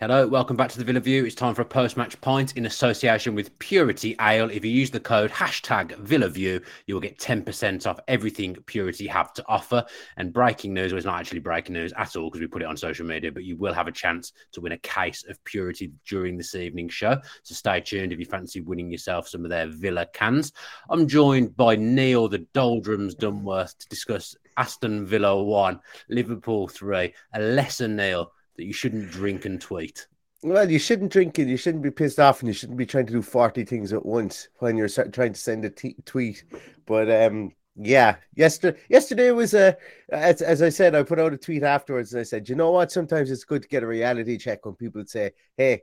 Hello, welcome back to the Villa View. It's time for a post-match pint in association with Purity Ale. If you use the code hashtag VillaView, you will get 10% off everything Purity have to offer. And breaking news, well, it's not actually breaking news at all because we put it on social media, but you will have a chance to win a case of Purity during this evening's show. So stay tuned if you fancy winning yourself some of their Villa cans. I'm joined by Neil, the Doldrums Dunworth, to discuss Aston Villa 1, Liverpool 3, a lesson, Neil that you shouldn't drink and tweet? Well, you shouldn't drink it. You shouldn't be pissed off, and you shouldn't be trying to do forty things at once when you're trying to send a t- tweet. But um, yeah, yesterday yesterday was a as, as I said, I put out a tweet afterwards, and I said, you know what? Sometimes it's good to get a reality check when people say, "Hey,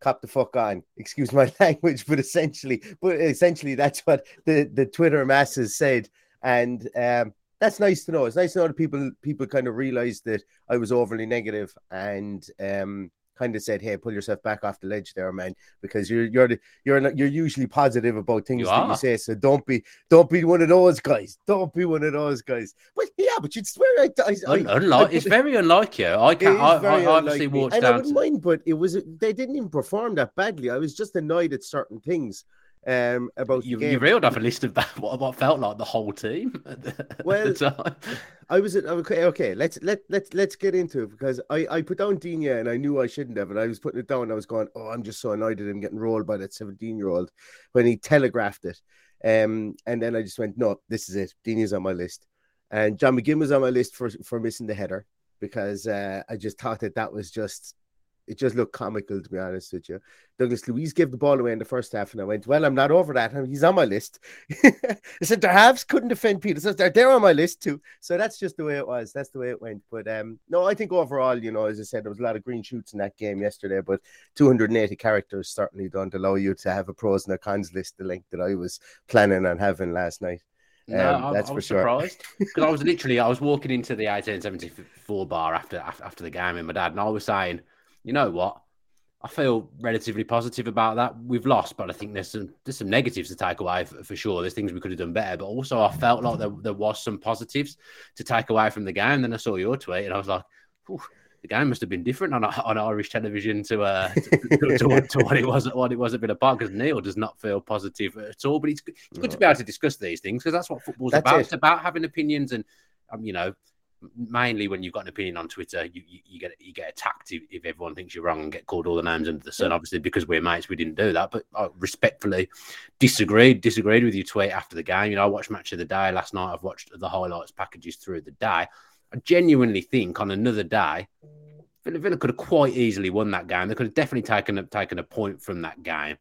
cop the fuck on." Excuse my language, but essentially, but essentially, that's what the the Twitter masses said, and um, that's nice to know. It's nice to know that people people kind of realized that I was overly negative and um kind of said, "Hey, pull yourself back off the ledge there, man," because you're you're the, you're not, you're usually positive about things you that you say. So don't be don't be one of those guys. Don't be one of those guys. But yeah, but you'd swear I, I, I unlike, it's very unlike you. I can't. I, I, obviously watched and I wouldn't mind, but it was they didn't even perform that badly. I was just annoyed at certain things um, about you, you reeled off a list of that, what, what felt like the whole team. well, I was okay. Okay, let's let let's let's get into it because I I put down Digne and I knew I shouldn't have, and I was putting it down. I was going, oh, I'm just so annoyed at him getting rolled by that 17 year old when he telegraphed it. Um, and then I just went, no, this is it. Digne's on my list, and John McGinn was on my list for for missing the header because uh, I just thought that that was just it just looked comical to be honest with you. Douglas Luiz gave the ball away in the first half, and I went, "Well, I'm not over that. He's on my list." I said their halves couldn't defend Peter, so they're they're on my list too. So that's just the way it was. That's the way it went. But um, no, I think overall, you know, as I said, there was a lot of green shoots in that game yesterday. But 280 characters certainly don't allow you to have a pros and a cons list the length that I was planning on having last night. No, um, that's I, I was for sure. surprised because I was literally I was walking into the 1874 bar after after the game with my dad, and I was saying you know what? I feel relatively positive about that. We've lost, but I think there's some there's some negatives to take away for, for sure. There's things we could have done better, but also I felt like there, there was some positives to take away from the game. Then I saw your tweet, and I was like, the game must have been different on on Irish television to uh to, to, to, to what it was what it was a bit apart. Because Neil does not feel positive at all, but it's, it's good to be able to discuss these things because that's what football's that's about. It. It's about having opinions and um, you know mainly when you've got an opinion on Twitter, you, you, you get you get attacked if, if, everyone thinks you're wrong and get called all the names under the sun. Obviously, because we're mates, we didn't do that. But I respectfully disagreed disagreed with your tweet after the game. You know, I watched match of the day last night. I've watched the highlights packages through the day. I genuinely think on another day, Villa, Villa could have quite easily won that game. They could have definitely taken taken a point from that game.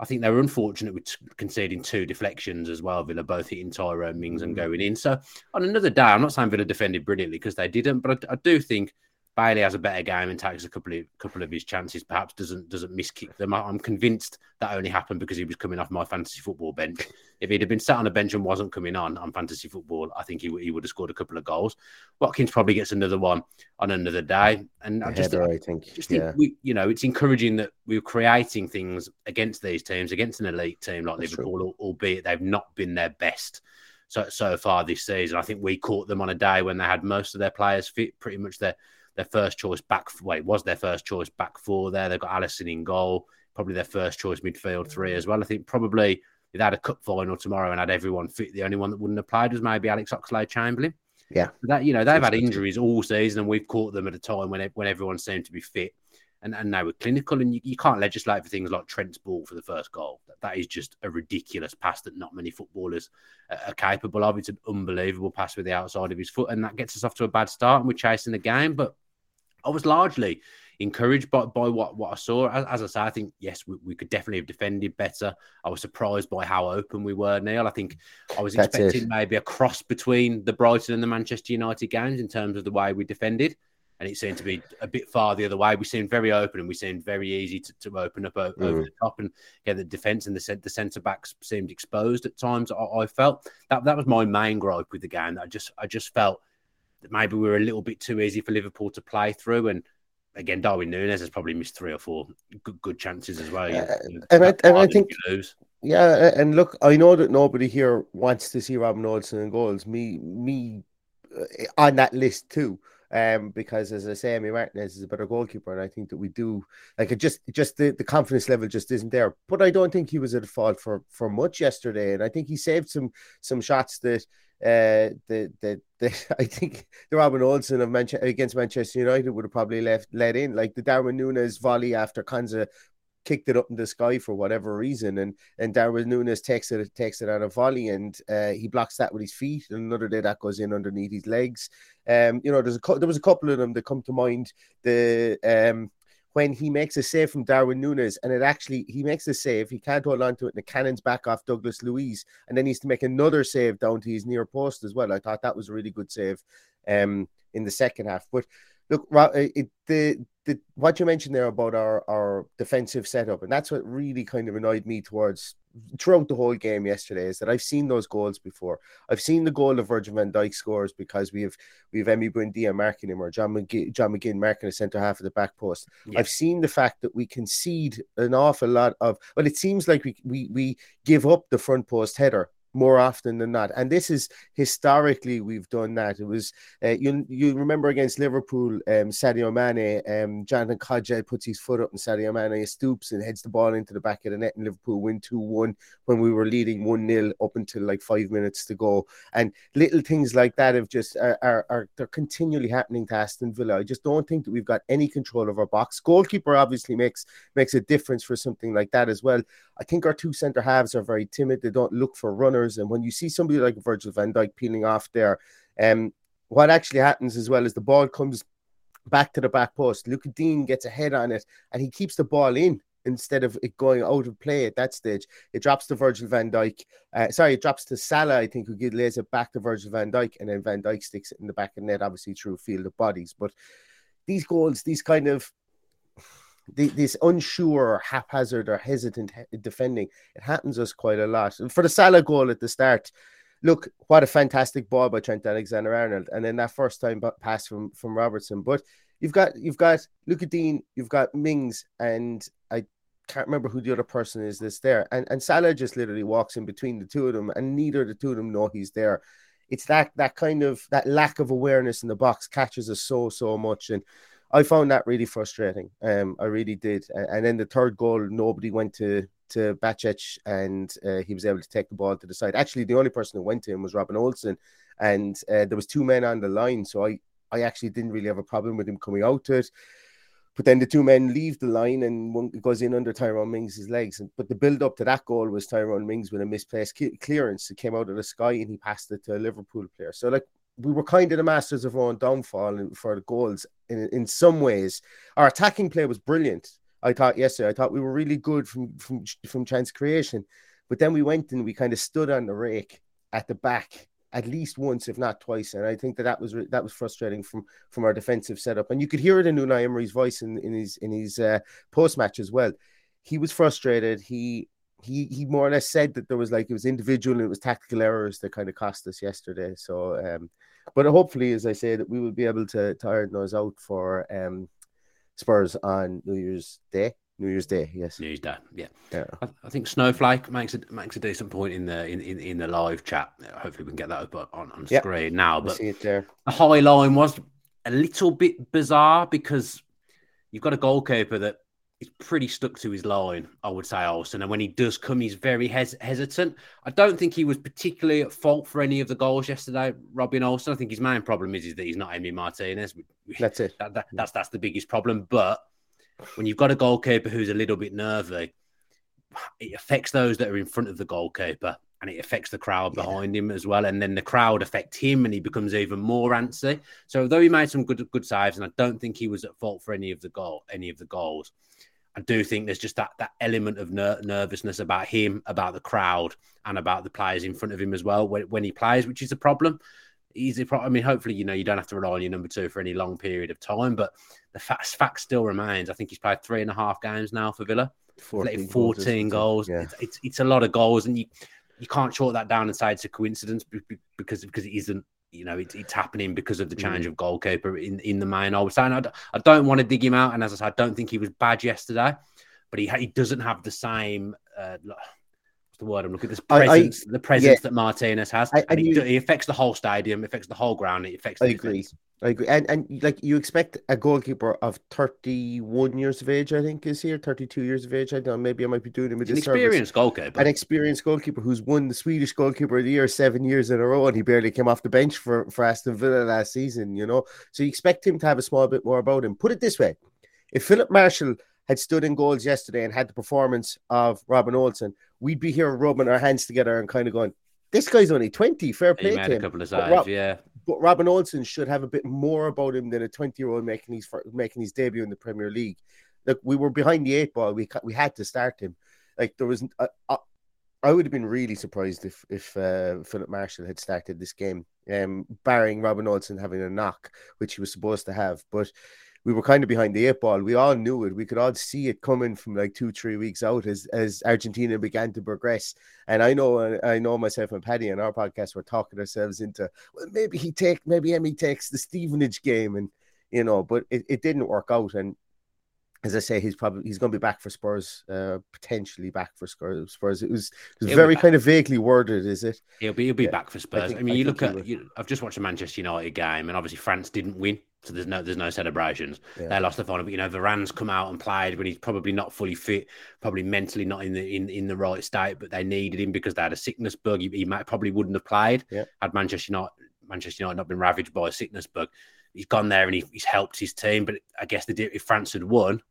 I think they were unfortunate with conceding two deflections as well. Villa both hitting Tyrone Mings and mm. going in. So on another day, I'm not saying Villa defended brilliantly because they didn't, but I, I do think Bailey has a better game and takes a couple of couple of his chances. Perhaps doesn't doesn't miss kick them. I'm convinced that only happened because he was coming off my fantasy football bench. If he'd have been sat on a bench and wasn't coming on on fantasy football, I think he, he would have scored a couple of goals. Watkins probably gets another one on another day. And I just, header, I think, just think yeah. we, you know, it's encouraging that we're creating things against these teams, against an elite team like That's Liverpool, true. albeit they've not been their best so so far this season. I think we caught them on a day when they had most of their players fit, pretty much their their first choice back. Wait, was their first choice back four there? They've got Alisson in goal, probably their first choice midfield three as well. I think probably if they had a cup final tomorrow and had everyone fit, the only one that wouldn't have played was maybe Alex Oxlade Chamberlain. Yeah, that you know they've had injuries all season, and we've caught them at a time when when everyone seemed to be fit and, and they were clinical. And you, you can't legislate for things like Trent's ball for the first goal. That, that is just a ridiculous pass that not many footballers are, are capable of. It's an unbelievable pass with the outside of his foot, and that gets us off to a bad start. And we're chasing the game, but I was largely encouraged by, by what, what I saw. As, as I say, I think, yes, we, we, could definitely have defended better. I was surprised by how open we were, Neil. I think I was That's expecting it. maybe a cross between the Brighton and the Manchester United games in terms of the way we defended. And it seemed to be a bit far the other way. We seemed very open and we seemed very easy to, to open up over, mm. the top and get the defence and the, the centre backs seemed exposed at times. I, I felt that that was my main gripe with the game. I just I just felt maybe we were a little bit too easy for Liverpool to play through. And again, Darwin Nunez has probably missed three or four good, good chances as well. Uh, and, I, and I think, yeah, and look, I know that nobody here wants to see Robin Olsen in goals. Me, me, uh, on that list too. Um, because as I say, Emi Martinez is a better goalkeeper, and I think that we do like it. Just, just the, the confidence level just isn't there. But I don't think he was at fault for for much yesterday, and I think he saved some some shots that uh, the, the, the, I think the Robin Olsen of Manchester against Manchester United would have probably left let in like the Darwin Nunez volley after Konsa kicked it up in the sky for whatever reason, and and Darwin Nunez takes it takes it on a volley, and uh, he blocks that with his feet, and another day that goes in underneath his legs. Um, you know, there's a there was a couple of them that come to mind. The um when he makes a save from Darwin Nunez and it actually he makes a save, he can't hold on to it, and the cannon's back off Douglas Luiz, and then he's to make another save down to his near post as well. I thought that was a really good save um, in the second half. But look, it, the the what you mentioned there about our our defensive setup, and that's what really kind of annoyed me towards throughout the whole game yesterday is that I've seen those goals before. I've seen the goal of Virgil van Dijk scores because we have we have Emi Buendia marking him or John McGinn, John McGinn marking the centre half of the back post. Yeah. I've seen the fact that we concede an awful lot of well, it seems like we we we give up the front post header more often than not. And this is historically we've done that. It was uh, you you remember against Liverpool, um, Sadio Mane, um, Jonathan Kodjia puts his foot up and Sadio Mane stoops and heads the ball into the back of the net, and Liverpool win two one when we were leading one 0 up until like five minutes to go. And little things like that have just are, are, are they're continually happening to Aston Villa. I just don't think that we've got any control of our box. Goalkeeper obviously makes makes a difference for something like that as well. I think our two centre halves are very timid. They don't look for runners. And when you see somebody like Virgil van Dijk peeling off there, um, what actually happens as well is the ball comes back to the back post. Lucas Digne gets a head on it and he keeps the ball in instead of it going out of play at that stage. It drops to Virgil van Dijk. Uh, sorry, it drops to Salah, I think, who lays it back to Virgil van Dijk, and then Van Dijk sticks it in the back of net, obviously through field of bodies. But these goals, these kind of the, this unsure, haphazard, or hesitant defending, it happens us quite a lot. For the Salah goal at the start, look, what a fantastic ball by Trent Alexander Arnold, and then that first time pass from from Robertson. But you've got you've got Lucas Digne, you've got Mings, and I can't remember who the other person is that's there. And and Salah just literally walks in between the two of them, and neither the two of them know he's there. It's that that kind of that lack of awareness in the box catches us so so much, and I found that really frustrating. Um, I really did. And, then the third goal, nobody went to to Bajcetic, and uh, he was able to take the ball to the side. Actually, the only person who went to him was Robin Olsen, and uh, there was two men on the line, so I I actually didn't really have a problem with him coming out to it. But then the two men leave the line and one goes in under Tyrone Mings' legs. But the build up to that goal was Tyrone Mings with a misplaced clearance. It came out of the sky and he passed it to a Liverpool player. So, like, we were kind of the masters of our own downfall for the goals in, in some ways. Our attacking play was brilliant. I thought yesterday. I thought we were really good from from from chance creation, but then we went and we kind of stood on the rake at the back at least once, if not twice, and I think that that was that was frustrating from from our defensive setup. And you could hear it in Unai Emery's voice in, in his in his uh, post match as well. He was frustrated. He he he more or less said that there was like it was individual and it was tactical errors that kind of cost us yesterday. So, um, but hopefully, as I say, that we will be able to, to iron those out for um, Spurs on New Year's Day. New Year's Day, yes. New Year's Day, yeah. yeah. I, I, think Snowflake makes a makes a decent point in the in, in, in the live chat. Hopefully, we can get that up on, on yep. screen now. But see it there. the high line was a little bit bizarre because you've got a goalkeeper that he's pretty stuck to his line, I would say, Olsen. And when he does come, he's very hes- hesitant. I don't think he was particularly at fault for any of the goals yesterday, Robin Olsen. I think his main problem is, is that he's not Emi Martinez. That's it. That, that, that's that's the biggest problem. But when you've got a goalkeeper who's a little bit nervy, it affects those that are in front of the goalkeeper and it affects the crowd behind yeah. him as well. And then the crowd affect him and he becomes even more antsy. So though he made some good good saves, and I don't think he was at fault for any of the goal, any of the goals. I do think there's just that that element of ner- nervousness about him, about the crowd, and about the players in front of him as well when, when he plays, which is a problem. Easy, pro- I mean, hopefully, you know, you don't have to rely on your number two for any long period of time, but the fact, fact still remains. I think he's played three and a half games now for Villa. 14, 14 goals. goals. Yeah. It's, it's, it's a lot of goals, and you you can't short that down and say it's a coincidence because because it isn't you know, it's, it's happening because of the change mm. of goalkeeper in, in the main. I was saying I, I don't want to dig him out, and as I said, I don't think he was bad yesterday, but he he doesn't have the same. Uh, the word I'm looking at? This presence, I, I, the presence yeah. that Martinez has. I, and he, he, affects the whole stadium, affects the whole ground, it affects. I agree. I agree. And and like you expect a goalkeeper of 31 years of age, I think is here, 32 years of age. I don't know, maybe I might be doing him a disservice. An experienced goalkeeper. An experienced goalkeeper who's won the Swedish goalkeeper of the year seven years in a row, and he barely came off the bench for, for Aston Villa last season, you know. So you expect him to have a small bit more about him. Put it this way: if Filip Marschall had stood in goals yesterday and had the performance of Robin Olsen, we'd be here rubbing our hands together and kind of going, this guy's only 20. Fair play to him. a couple of sides, Rob, yeah. But Robin Olsen should have a bit more about him than a 20 year old making his making his debut in the Premier League. Like we were behind the eight ball. We we had to start him. Like there was, uh, uh, I would have been really surprised if if uh, Filip Marschall had started this game, um, barring Robin Olsen having a knock, which he was supposed to have. But we were kind of behind the eight ball. We all knew it. We could all see it coming from like two, three weeks out as as Argentina began to progress. And I know, I know myself and Paddy on our podcast were talking ourselves into well, maybe he take, maybe Emi takes the Stevenage game, and you know, but it, it didn't work out. And as I say, he's probably he's going to be back for Spurs, uh, potentially back for Spurs. It was it was very kind of vaguely worded, is it? He'll be he'll be yeah. back for Spurs. I, think, I mean, I you look at you, I've just watched a Manchester United game, and obviously France didn't win, so there's no there's no celebrations. Yeah. They lost the final, but you know Varane's come out and played when he's probably not fully fit, probably mentally not in the in, in the right state, but they needed him because they had a sickness bug. He, he might, probably wouldn't have played yeah. had Manchester United Manchester United not been ravaged by a sickness bug. He's gone there and he, he's helped his team, but I guess the if France had won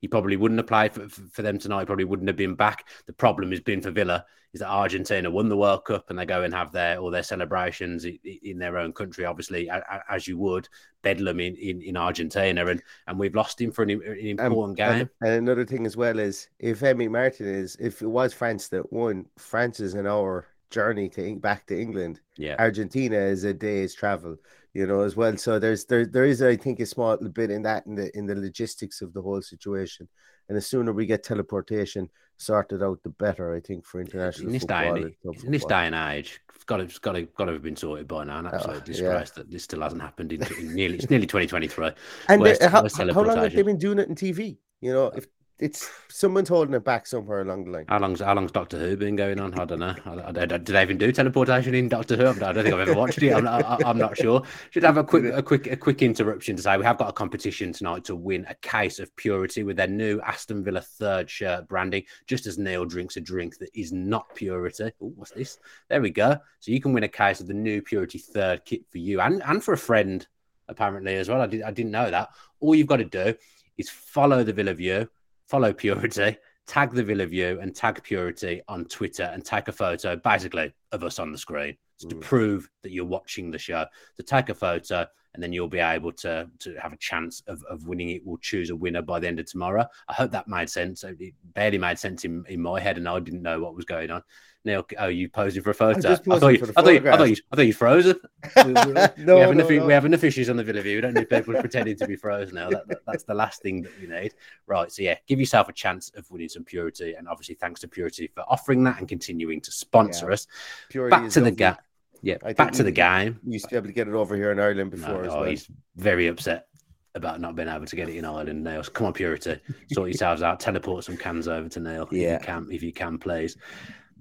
he probably wouldn't apply for, for them tonight. He probably wouldn't have been back. The problem has been for Villa is that Argentina won the World Cup and they go and have their all their celebrations in their own country, obviously, as you would Bedlam in, in, in Argentina, and and we've lost him for an, an important um, game. And, another thing as well is if Emi is if it was France that won, France is an hour journey to back to England. Yeah, Argentina is a day's travel you know, as well. So there's there there is, I think, a small bit in that in the in the logistics of the whole situation. And the sooner we get teleportation sorted out, the better. I think for international in this day and in this day and age, it's got to it's got to got to have been sorted by now. An absolute uh, disgrace yeah. that this still hasn't happened in, in nearly it's nearly 2023. And uh, how, how long have they been doing it in TV? You know, if it's someone's holding it back somewhere along the line. How long's how long's Doctor Who been going on? I don't know. I, I, did they even do teleportation in Doctor Who? I don't think I've ever watched it. I'm not, I, am not sure. Should have a quick a quick a quick interruption to say we have got a competition tonight to win a case of Purity with their new Aston Villa third shirt branding. Just as Neil drinks a drink that is not Purity. Ooh, what's this? There we go. So you can win a case of the new Purity third kit for you and and for a friend apparently as well. I did I didn't know that. All you've got to do is follow the Villa View follow Purity, tag the Villa View, and tag Purity on Twitter and take a photo, basically, of us on the screen mm. to prove that you're watching the show. To take a photo, and then you'll be able to to have a chance of, of winning it. We'll choose a winner by the end of tomorrow. I hope that made sense. It barely made sense in, in my head, and I didn't know what was going on. Neil, oh, you posing for a photo? I thought, you, I, thought you, I, thought you, I thought you frozen. we, no, we, have enough, no. we have enough issues on the Villa View. We don't need people pretending to be frozen now. That, that, that's the last thing that we need. Right. So, yeah, give yourself a chance of winning some Purity. And obviously, thanks to Purity for offering that and continuing to sponsor yeah. us. Purity Back to the gap. Yeah, back to the game. You used to be able to get it over here in Ireland before. No, oh, well. he's very upset about not being able to get it in Ireland. Nails, come on, Purity, sort yourselves out. Teleport some cans over to Neil. Yeah, if you can, if you can, please.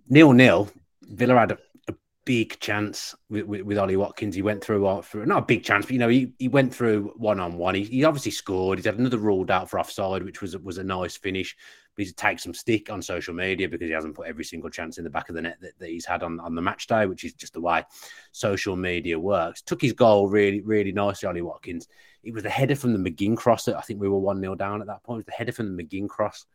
Nil nil. Villa had a, a big chance with, with, with, Ollie Watkins. He went through, through not a big chance, but you know, he, he went through one on one. He obviously scored. He's had another ruled out for offside, which was was a nice finish. But he's taken some stick on social media because he hasn't put every single chance in the back of the net that, that he's had on, on the match day, which is just the way social media works. Took his goal really, really nicely, Ollie Watkins. It was the header from the McGinn cross. I think we were 1 0 down at that point. It was the header from the McGinn cross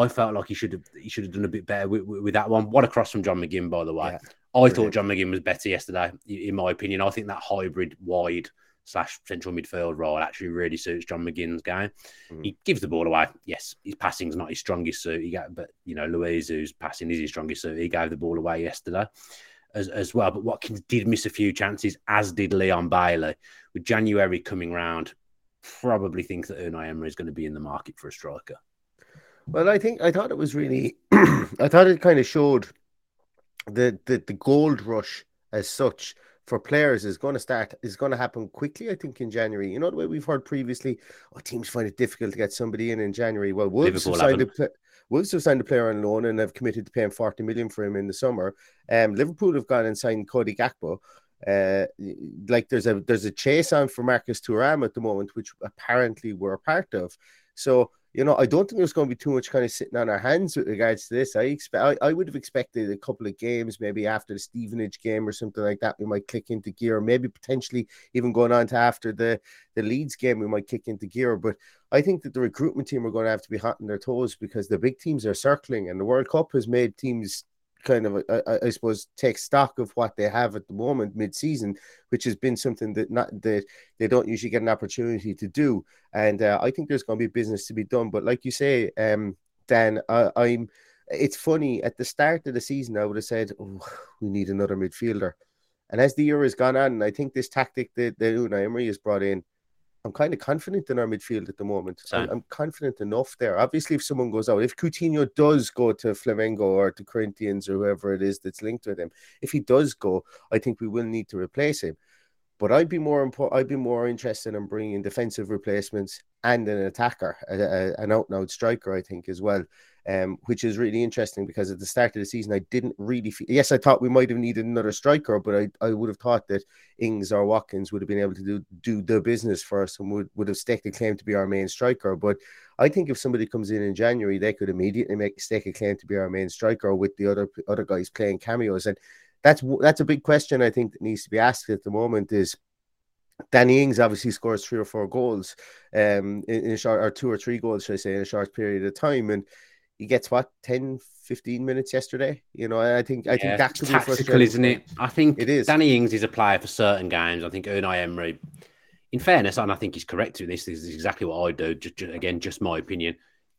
I felt like he should have he should have done a bit better with, with, that one. What a cross from John McGinn, by the way. Yeah, I brilliant. thought John McGinn was better yesterday, in my opinion. I think that hybrid wide slash central midfield role actually really suits John McGinn's game. Mm. He gives the ball away. Yes, his passing's not his strongest suit. He got, but you know, Luiz, who's passing is his strongest suit. He gave the ball away yesterday as, as well. But Watkins did miss a few chances, as did Leon Bailey. With January coming round, probably think that Unai Emery is going to be in the market for a striker. Well, I think I thought it was really, I thought it kind of showed the, the the gold rush as such for players is going to start is going to happen quickly. I think in January. You know the way we've heard previously, oh, teams find it difficult to get somebody in in January. Well, Wolves have signed a, Wolves have signed a player on loan and have committed to paying forty million for him in the summer. Um, Liverpool have gone and signed Cody Gakpo. Uh, like there's a there's a chase on for Marcus Thuram at the moment, which apparently we're a part of. So you know, I don't think there's going to be too much kind of sitting on our hands with regards to this. I expect I, I would have expected a couple of games, maybe after the Stevenage game or something like that, we might click into gear. Maybe potentially even going on to after the the Leeds game, we might kick into gear. But I think that the recruitment team are going to have to be hot on their toes because the big teams are circling, and the World Cup has made teams kind of, I, I, suppose, take stock of what they have at the moment mid-season, which has been something that not that they don't usually get an opportunity to do. And uh, I think there's going to be business to be done. But like you say, um, Dan, I, I'm. It's funny at the start of the season, I would have said, oh, we need another midfielder. And as the year has gone on, I think this tactic that, that Unai Emery has brought in I'm kind of confident in our midfield at the moment. I'm, I'm, confident enough there. Obviously, if someone goes out, if Coutinho does go to Flamengo or to Corinthians or whoever it is that's linked with him, if he does go, I think we will need to replace him. But I'd be more important. I'd be more interested in bringing defensive replacements and an attacker, a, a, an out and out striker. I think as well um, which is really interesting because at the start of the season, I didn't really feel, yes, I thought we might have needed another striker, but I, I would have thought that Ings or Watkins would have been able to do, do the business for us and would, would have staked a claim to be our main striker. But I think if somebody comes in in January, they could immediately make stake a claim to be our main striker with the other other guys playing cameos. And that's that's a big question I think that needs to be asked at the moment is Danny Ings obviously scores three or four goals um, in, in, a short, or two or three goals, should I say, in a short period of time. And he gets what 10 15 minutes yesterday? You know i think i yeah, think that could tactical isn't it? I think it is. Danny ings is a player for certain games. I think unai emery in fairness and i think he's correct with this this is exactly what i do just, just again just my opinion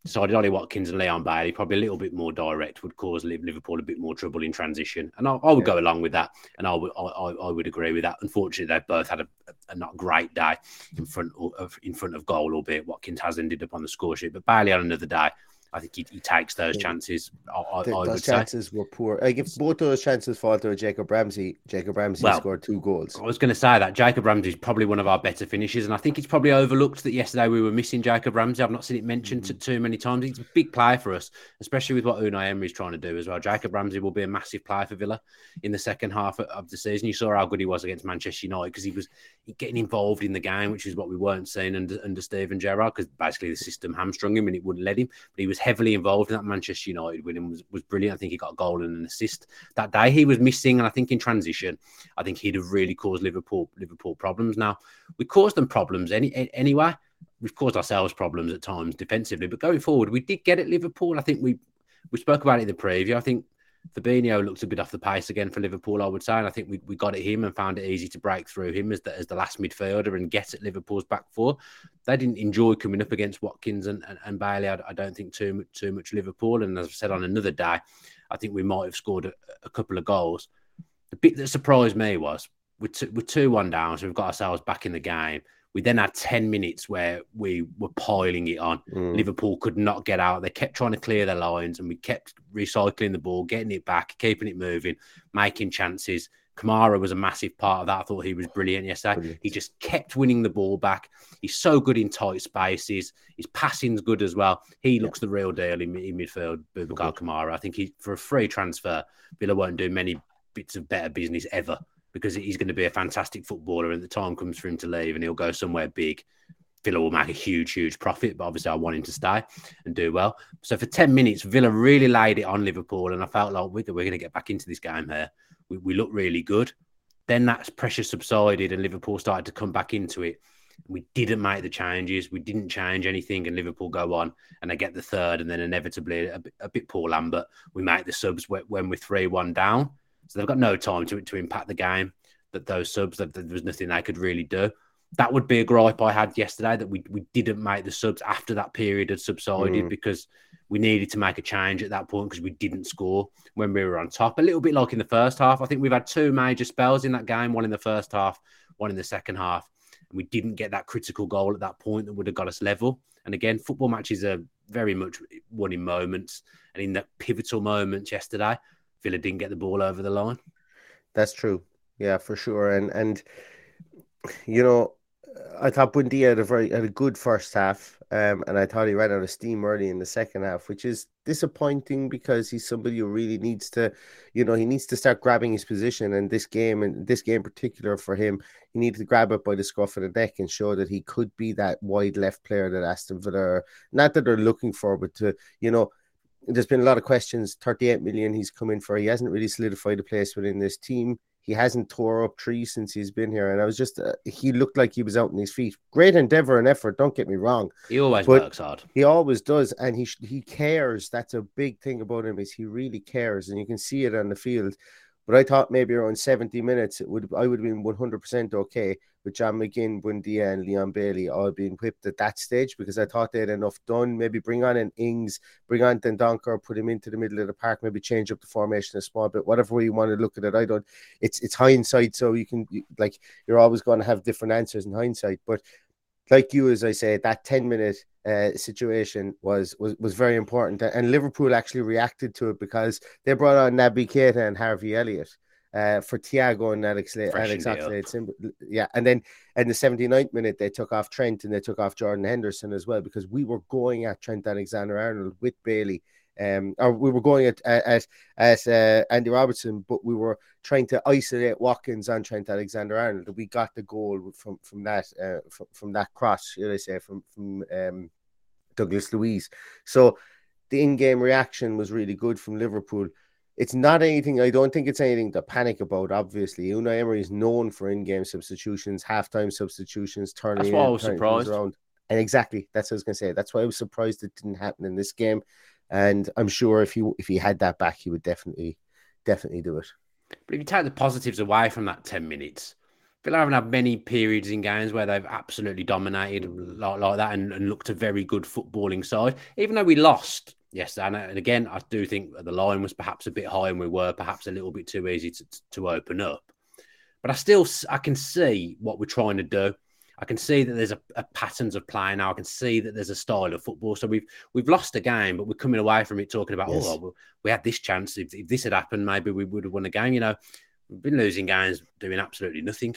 decided Ollie Watkins and Leon Bailey probably a little bit more direct would cause Liverpool a bit more trouble in transition, and I, I would yeah. go along with that, and I would I, I, would agree with that. Unfortunately, they've both had a, a, not great day in front of in front of goal, albeit Watkins has ended up on the score sheet, but Bailey on another day I think he, he takes those chances. I, I, those chances say. were poor. Like if both those chances fall to Jacob Ramsey, Jacob Ramsey well, scored two goals. I was going to say that Jacob Ramsey is probably one of our better finishers, and I think it's probably overlooked that yesterday we were missing Jacob Ramsey. I've not seen it mentioned mm-hmm. too many times. He's a big player for us, especially with what Unai Emery is trying to do as well. Jacob Ramsey will be a massive player for Villa in the second half of the season. You saw how good he was against Manchester United because he was getting involved in the game, which is what we weren't seeing under, under Steven Gerrard because basically the system hamstrung him and it wouldn't let him. But he was heavily involved in that Manchester United win was, was brilliant. I think he got a goal and an assist that day. He was missing, and I think in transition, I think he'd have really caused Liverpool Liverpool problems. Now we caused them problems any anyway. We've caused ourselves problems at times defensively, but going forward, we did get at Liverpool. I think we we spoke about it in the preview. I think Fabinho looked a bit off the pace again for Liverpool, I would say. And I think we, we got at him and found it easy to break through him as the, as the last midfielder and get at Liverpool's back four. They didn't enjoy coming up against Watkins and, and, and Bailey. I, I, don't think too, too much Liverpool. And as I said on another day, I think we might have scored a, a couple of goals. The bit that surprised me was we're 2 we're two one down, so we've got ourselves back in the game. We then had 10 minutes where we were piling it on. Mm. Liverpool could not get out. They kept trying to clear their lines and we kept recycling the ball, getting it back, keeping it moving, making chances. Kamara was a massive part of that. I thought he was brilliant yesterday. Brilliant. He just kept winning the ball back. He's so good in tight spaces. His passing's good as well. He looks yeah. the real deal in, in midfield, Boubacar Kamara. I think he for a free transfer, Villa won't do many bits of better business ever because he's going to be a fantastic footballer and the time comes for him to leave and he'll go somewhere big. Villa will make a huge, huge profit, but obviously I want him to stay and do well. So for 10 minutes, Villa really laid it on Liverpool and I felt like we're, going to get back into this game here. We, we look really good. Then that pressure subsided and Liverpool started to come back into it. We didn't make the changes. We didn't change anything, and Liverpool go on and they get the third, and then inevitably a, a bit Paul Lambert. We make the subs when we're three one down, so they've got no time to, to impact the game. That those subs, that there was nothing they could really do. That would be a gripe I had yesterday that we, we didn't make the subs after that period had subsided mm. because we needed to make a change at that point because we didn't score when we were on top. A little bit like in the first half. I think we've had two major spells in that game, one in the first half, one in the second half. And we didn't get that critical goal at that point that would have got us level. And again, football matches are very much won in moments. And in that pivotal moments yesterday, Villa didn't get the ball over the line. That's true. yeah, for sure. And and you know, I thought Buendia had a very had a good first half, um, and I thought he ran out of steam early in the second half, which is disappointing because he's somebody who really needs to, you know, he needs to start grabbing his position. And this game, and this game in particular for him, he needed to grab it by the scruff of the neck and show that he could be that wide left player that Aston Villa, not that they're looking for, but to, you know, there's been a lot of questions. 38 million he's come in for. He hasn't really solidified a place within this team. He hasn't tore up trees since he's been here, and I was just uh, he looked like he was out on his feet. Great endeavor and effort. Don't get me wrong. He always works hard. He always does, and he he cares. That's a big thing about him is he really cares, and you can see it on the field. But I thought maybe around 70 minutes, it would I would have been 100% okay with John McGinn, Buendia, and Leon Bailey all being whipped at that stage because I thought they had enough done. Maybe bring on an Ings, bring on Dendoncker, put him into the middle of the park, maybe change up the formation a small bit, whatever way you want to look at it. I don't, it's it's hindsight, so you can, like, you're always going to have different answers in hindsight. But like you, as I say, that 10 minute uh, situation was, was was very important, and Liverpool actually reacted to it because they brought on Naby Keita and Harvey Elliott uh, for Thiago and Alex Alex Oxlade. Yeah, and then in the 79th minute they took off Trent and they took off Jordan Henderson as well because we were going at Trent Alexander Arnold with Bailey. Um, or we were going at at at uh, Andy Robertson, but we were trying to isolate Watkins on Trent Alexander Arnold. We got the goal from from that uh, from, from that cross, should I say, from from um, Douglas Luiz. So the in-game reaction was really good from Liverpool. It's not anything. I don't think it's anything to panic about. Obviously, Unai Emery is known for in-game substitutions, halftime substitutions, turning. That's why I was surprised. Around. And exactly, that's what I was going to say. That's why I was surprised it didn't happen in this game. And I'm sure if he if he had that back, he would definitely definitely do it. But if you take the positives away from that ten minutes, Villa haven't had many periods in games where they've absolutely dominated like, like that and, and, looked a very good footballing side. Even though we lost yesterday, and again, I do think the line was perhaps a bit high and we were perhaps a little bit too easy to, to open up. But I still I can see what we're trying to do. I can see that there's a, a, patterns of play now. I can see that there's a style of football. So we've we've lost a game, but we're coming away from it talking about, yes. oh, we had this chance. If, if, this had happened, maybe we would have won a game. You know, we've been losing games, doing absolutely nothing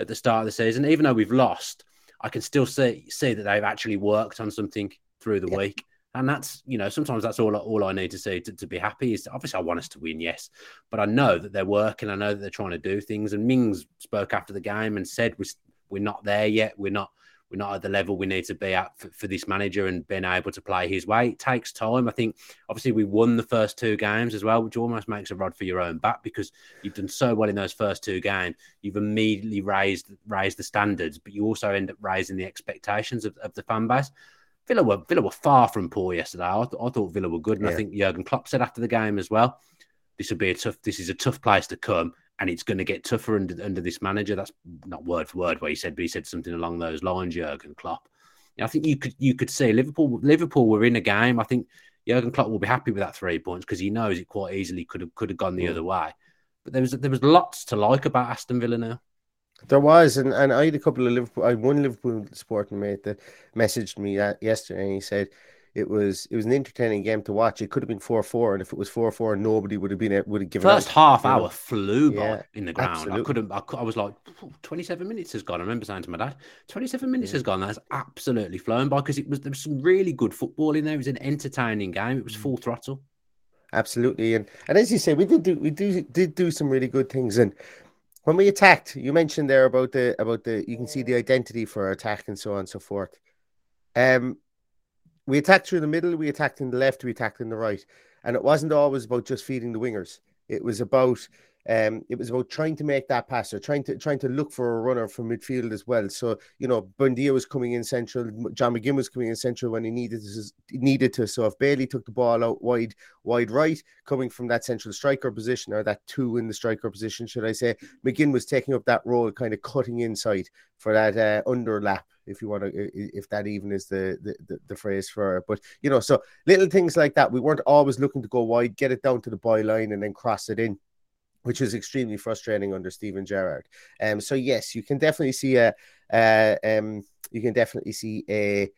at the start of the season. Even though we've lost, I can still see see that they've actually worked on something through the yeah. week. And that's, you know, sometimes that's all all I need to see to, to be happy is obviously I want us to win, yes. But I know that they're working. I know that they're trying to do things. And Mings spoke after the game and said we're, we're not there yet. We're not we're not at the level we need to be at for, for, this manager and being able to play his way. It takes time. I think obviously we won the first two games as well, which almost makes a rod for your own back because you've done so well in those first two games. You've immediately raised raised the standards, but you also end up raising the expectations of, of the fan base. Villa were Villa were far from poor yesterday. I, th- I thought Villa were good, and yeah. I think Jurgen Klopp said after the game as well, this will be a tough. This is a tough place to come and it's going to get tougher under, under this manager. That's not word for word what he said, but he said something along those lines. Jurgen Klopp. I think you could you could see Liverpool. Liverpool were in a game. I think Jurgen Klopp will be happy with that three points because he knows it quite easily could have could have gone the mm. other way. But there was there was lots to like about Aston Villa now. There was, and, and I had a couple of Liverpool. I had one Liverpool sporting mate that messaged me yesterday, and he said it was it was an entertaining game to watch. It could have been four four, and if it was four four, nobody would have been would have given. First half hour know. flew by yeah, in the ground. Absolutely. I couldn't. I, I was like, twenty seven minutes has gone. I remember saying to my dad, twenty seven minutes yeah. has gone. That's absolutely flown by because it was there was some really good football in there. It was an entertaining game. It was mm. full throttle. Absolutely, and and as you say, we did do we do did do some really good things, and when we attacked, you mentioned there about the about the you can see the identity for our attack and so on and so forth. Um, we attacked through the middle, we attacked in the left, we attacked in the right, and it wasn't always about just feeding the wingers. It was about um, it was about trying to make that pass or trying to trying to look for a runner from midfield as well. So you know, Buendia was coming in central, John McGinn was coming in central when he needed to, needed to. So if Bailey took the ball out wide wide right, coming from that central striker position or that two in the striker position, should I say, McGinn was taking up that role, kind of cutting inside for that uh, underlap if you want to, if that even is the, the, the phrase for it. But you know, so little things like that. We weren't always looking to go wide, get it down to the byline, and then cross it in which was extremely frustrating under Steven Gerrard. Um, so yes, you can definitely see a, uh, um, you can definitely see a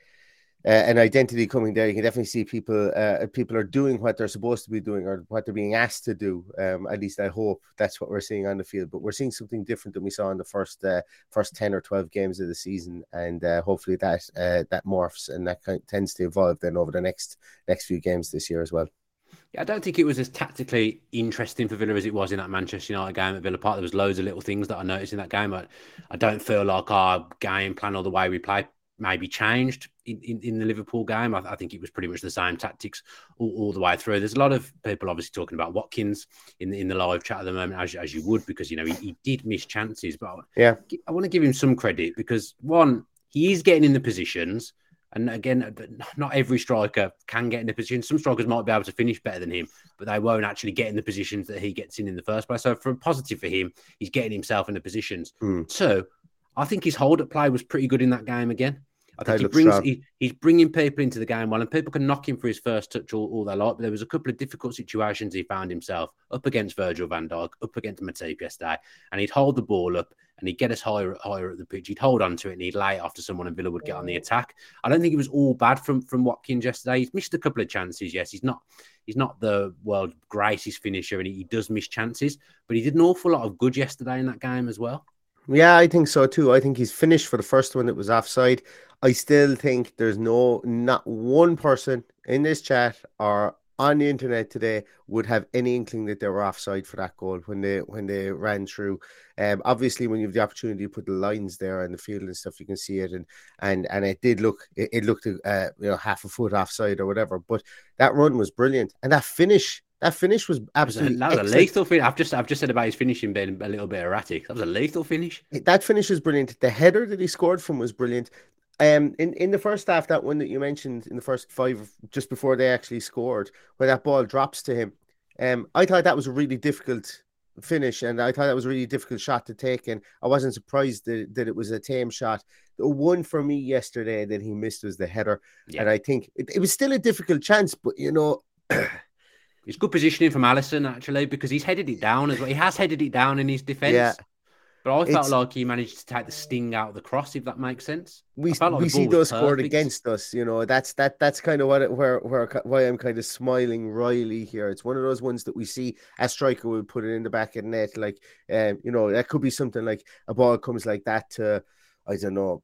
uh, an identity coming there. You can definitely see people uh, people are doing what they're supposed to be doing or what they're being asked to do. Um, at least I hope that's what we're seeing on the field. But we're seeing something different than we saw in the first uh, first ten or twelve games of the season, and uh, hopefully that uh, that morphs and that kind of tends to evolve then over the next next few games this year as well. Yeah, I don't think it was as tactically interesting for Villa as it was in that Manchester United game at Villa Park. There was loads of little things that I noticed in that game. But I don't feel like our game plan or the way we play maybe changed in, in, in the Liverpool game. I, I, think it was pretty much the same tactics all, all, the way through. There's a lot of people obviously talking about Watkins in the, in the live chat at the moment, as, as you would, because you know he, he did miss chances. But yeah, I want to give him some credit because one, he is getting in the positions. And again, not every striker can get in the position. Some strikers might be able to finish better than him, but they won't actually get in the positions that he gets in in the first place. So, for a positive for him, he's getting himself in the positions. Mm. Two, I think his hold up play was pretty good in that game again. I think he brings he, he's bringing people into the game well, and people can knock him for his first touch all, all they like. But there was a couple of difficult situations he found himself up against Virgil van Dijk, up against Matip yesterday, and he'd hold the ball up and he'd get us higher higher at the pitch. He'd hold on to it and he'd lay it off to someone, and Villa would get on the attack. I don't think it was all bad from from Watkins yesterday. He's missed a couple of chances. Yes, he's not he's not the world greatest finisher, and he, he does miss chances, but he did an awful lot of good yesterday in that game as well. Yeah, I think so too. I think he's finished for the first one that was offside. I still think there's no not one person in this chat or on the internet today would have any inkling that they were offside for that goal when they when they ran through. Um, obviously, when you have the opportunity to put the lines there on the field and stuff, you can see it, and and and it did look it, it looked uh, you know half a foot offside or whatever. But that run was brilliant, and that finish that finish was absolutely that was a, that was a lethal finish. I've just I've just said about his finishing being a little bit erratic. That was a lethal finish. That finish was brilliant. The header that he scored from was brilliant. Um, in, in the first half, that one that you mentioned in the first five, just before they actually scored, where that ball drops to him, um, I thought that was a really difficult finish, and I thought that was a really difficult shot to take, and I wasn't surprised that, that it was a tame shot. The one for me yesterday that he missed was the header, yeah. and I think it, it was still a difficult chance, but you know. It's good positioning from Alisson actually because he's headed it down as well. He has headed it down in his defence. Yeah. But I felt it's, like he managed to take the sting out of the cross, if that makes sense. We, like we see those scored against us, you know. That's that that's kind of what it, where where why I'm kind of smiling wryly here. It's one of those ones that we see a striker would put it in the back of the net, like um, you know, that could be something like a ball comes like that to I don't know,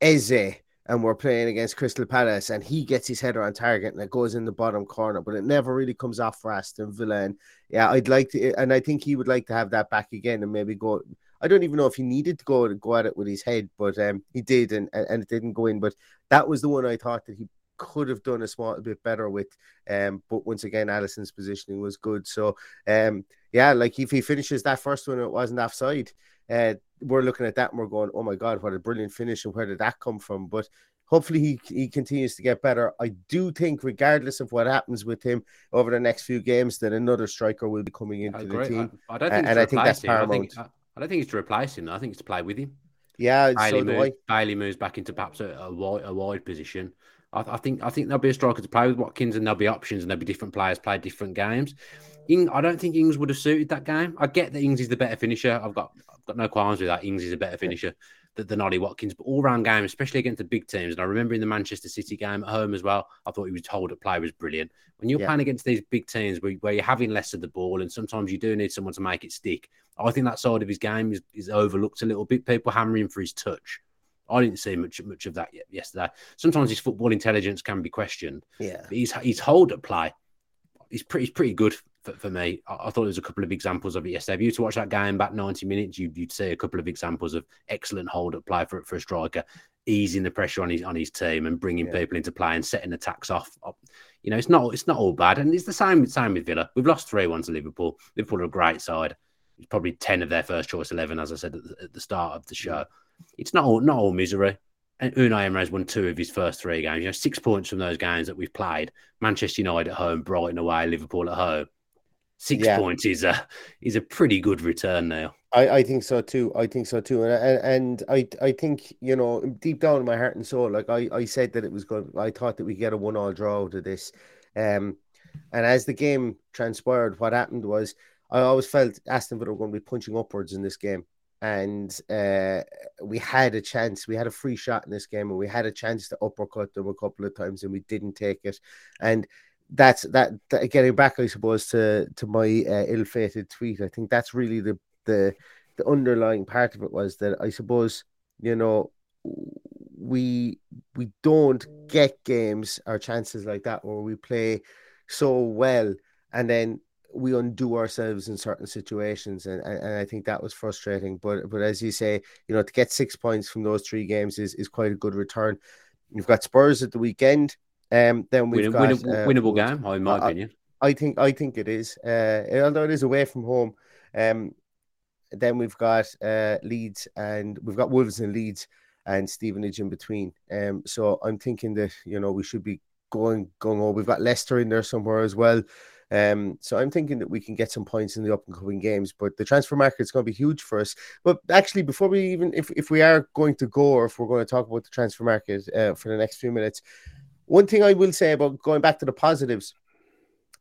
Eze, and we're playing against Crystal Palace, and he gets his header on target, and it goes in the bottom corner, but it never really comes off for Aston Villa. And yeah, I'd like to, and I think he would like to have that back again, and maybe go. I don't even know if he needed to go go at it with his head, but um, he did, and and it didn't go in. But that was the one I thought that he could have done a small bit better with. Um, but once again, Alisson's positioning was good. So um, yeah, like if he finishes that first one, it wasn't offside uh, we're looking at that and we're going, oh my God, what a brilliant finish and where did that come from? But hopefully he, he continues to get better. I do think, regardless of what happens with him over the next few games, that another striker will be coming into the team. I, I don't think and I think that's him. paramount. I, think, I, I, don't think it's to replace him. I think it's to play with him. Yeah, Bailey, so moves, Bailey moves back into perhaps a, a, wide, a wide position. I, I, think I think there'll be a striker to play with Watkins, and there'll be options, and there'll be different players play different games. Ing, I don't think Ings would have suited that game. I get that Ings is the better finisher. I've got I've got no qualms with that. Ings is a better finisher than, than Ollie Watkins, but all round game, especially against the big teams. And I remember in the Manchester City game at home as well, I thought he was told to play was brilliant. When you're yeah. playing against these big teams where, where, you're having less of the ball, and sometimes you do need someone to make it stick. I think that side of his game is, is overlooked a little bit. People hammering for his touch. I didn't see much much of that yesterday. Sometimes his football intelligence can be questioned. Yeah, but his his hold at play, he's pretty he's pretty good for, for me. I, I, thought there was a couple of examples of it yesterday. If you were to watch that game back ninety minutes, you, would see a couple of examples of excellent hold up play for for a striker, easing the pressure on his on his team and bringing yeah. people into play and setting attacks off. You know, it's not it's not all bad, and it's the same same with Villa. We've lost three one to Liverpool. Liverpool are a great side. It's probably ten of their first choice eleven, as I said at the, at the start of the show it's not all not all misery. And Unai Emery's won two of his first three games. You know, six points from those games that we've played. Manchester United at home, Brighton away, Liverpool at home. Six yeah. points is a is a pretty good return now. I, I think so too. I think so too, and and I I think you know deep down in my heart and soul, like I, I said that it was good. I thought that we get a one all draw out of this, um, and as the game transpired, what happened was I always felt Aston Villa were going to be punching upwards in this game and uh, we had a chance. We had a free shot in this game, and we had a chance to uppercut them a couple of times, and we didn't take it. And that's that, that getting back, I suppose, to to my uh, ill-fated tweet. I think that's really the the the underlying part of it was that I suppose you know we we don't get games or chances like that where we play so well and then we undo ourselves in certain situations and, and, and, I think that was frustrating. But but as you say, you know, to get six points from those three games is, is quite a good return. You've got Spurs at the weekend. Um then we've Win, got winnable, uh, winnable game, in my opinion. I, I think I think it is. Uh although it is away from home. Um then we've got uh Leeds and we've got Wolves and Leeds and Stevenage in between. Um so I'm thinking that you know we should be going going on. We've got Leicester in there somewhere as well. Um, so I'm thinking that we can get some points in the up and coming games, but the transfer market is going to be huge for us. But actually, before we even, if, if we are going to go or if we're going to talk about the transfer market uh, for the next few minutes, one thing I will say about going back to the positives,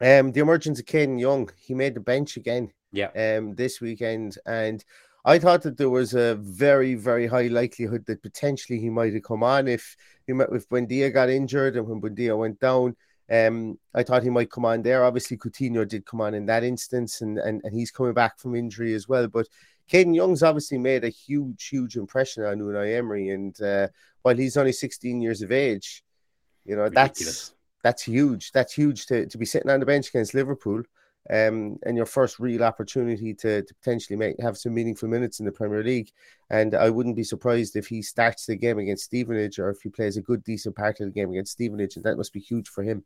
um, the emergence of Kadan Young, he made the bench again, yeah, um, this weekend, and I thought that there was a very, very high likelihood that potentially he might have come on if he met if Buendia got injured and when Buendia went down. Um, I thought he might come on there. Obviously, Coutinho did come on in that instance, and, and, and he's coming back from injury as well. But Kadan Young's obviously made a huge, huge impression on Unai Emery. And uh, while he's only 16 years of age, you know, Ridiculous. that's that's huge. That's huge to, to be sitting on the bench against Liverpool. Um, and your first real opportunity to, to potentially make have some meaningful minutes in the Premier League. And I wouldn't be surprised if he starts the game against Stevenage or if he plays a good, decent part of the game against Stevenage. And that must be huge for him.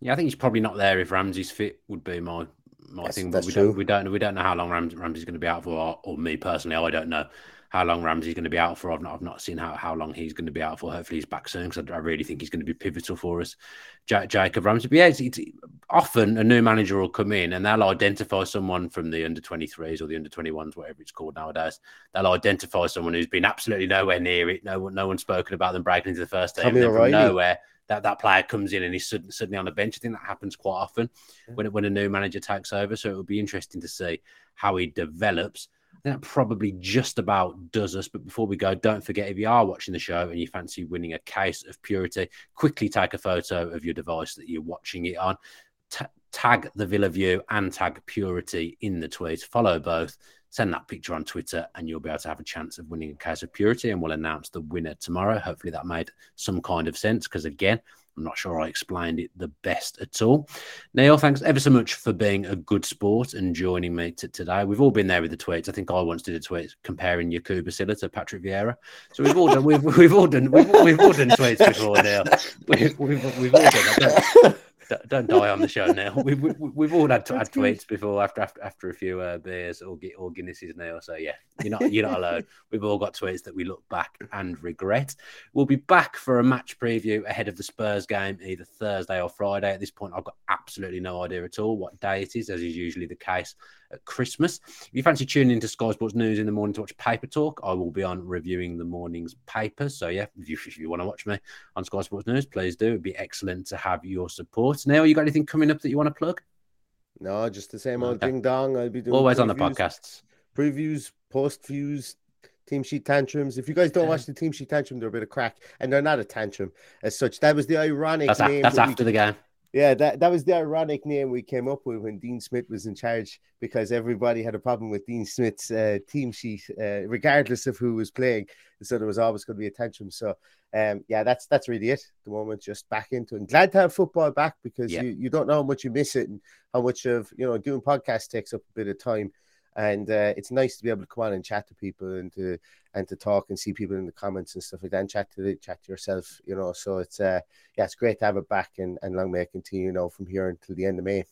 Yeah, I think he's probably not there if Ramsey's fit. Would be my my that's, thing, but we true. don't we don't we don't know how long Rams, Ramsey's going to be out for, or, or, me personally, I don't know how long Ramsey's going to be out for. I've not I've not seen how, how long he's going to be out for. Hopefully, he's back soon because I, I, really think he's going to be pivotal for us. J- Jacob Ramsey, but yeah, it's, it's, often a new manager will come in and they'll identify someone from the under 23s or the under 21s, whatever it's called nowadays. They'll identify someone who's been absolutely nowhere near it. No one, no one's spoken about them breaking into the first team. From nowhere that that player comes in and he's suddenly on the bench. I think that happens quite often when when a new manager takes over. So it will be interesting to see how he develops. That probably just about does us. But before we go, don't forget if you are watching the show and you fancy winning a case of purity, quickly take a photo of your device that you're watching it on. T- tag the Villa View and tag Purity in the tweet. Follow both send that picture on Twitter and you'll be able to have a chance of winning a case of purity. And we'll announce the winner tomorrow. Hopefully that made some kind of sense because, again, I'm not sure I explained it the best at all. Neil, thanks ever so much for being a good sport and joining me t- today. We've all been there with the tweets. I think I once did a tweet comparing Yakubu Basila to Patrick Vieira. So we've all done we've, we've all done we've, we've all done tweets before, Neil. We've, we've, we've all done don't die on the show now. We've, we, we've all had, had tweets before after after, after a few uh, beers or, or Guinnesses now. So yeah, you're not you're not alone. We've all got tweets that we look back and regret. We'll be back for a match preview ahead of the Spurs game, either Thursday or Friday. At this point, I've got absolutely no idea at all what day it is, as is usually the case at Christmas. If you fancy tuning into Sky Sports News in the morning to watch Paper Talk, I will be on reviewing the morning's papers. So, yeah, if you, if you want to watch me on Sky Sports News, please do. It'd be excellent to have your support. Now, you got anything coming up that you want to plug? No, just the same old okay. ding dong. I'll be doing always previews, on the podcasts, previews, post views, team sheet tantrums. If you guys don't watch the team sheet tantrum, they're a bit of crack, and they're not a tantrum as such. That was the ironic that's name. A, that's after we, the game. Yeah, that, that was the ironic name we came up with when Dean Smith was in charge because everybody had a problem with Dean Smith's uh, team sheet, uh, regardless of who was playing. So there was always going to be a tantrum. So, um, yeah, that's that's really it. The moment just back into and glad to have football back because yeah. you, you don't know how much you miss it and how much of you know doing podcasts takes up a bit of time and uh, it's nice to be able to come on and chat to people and to and to talk and see people in the comments and stuff like that and chat to the, chat to yourself you know so it's uh yeah it's great to have it back and, and long may it continue you know from here until the end of may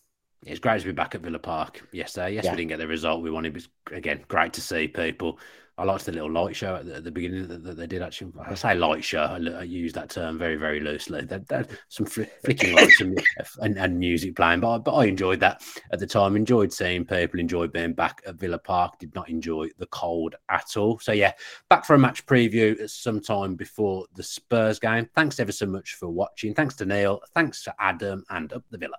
it's great to be back at Villa Park Yes, yesterday. Yes, yeah. we didn't get the result we wanted. But again, great to see people. I liked the little light show at the, at the beginning that, that, they did. Actually, I say light show. I, I use that term very, very loosely. That, that some fl- flicking lights and, and, and, music playing, but I, but I enjoyed that at the time. Enjoyed seeing people. Enjoyed being back at Villa Park. Did not enjoy the cold at all. So yeah, back for a match preview sometime before the Spurs game. Thanks ever so much for watching. Thanks to Neil. Thanks to Adam and up the Villa.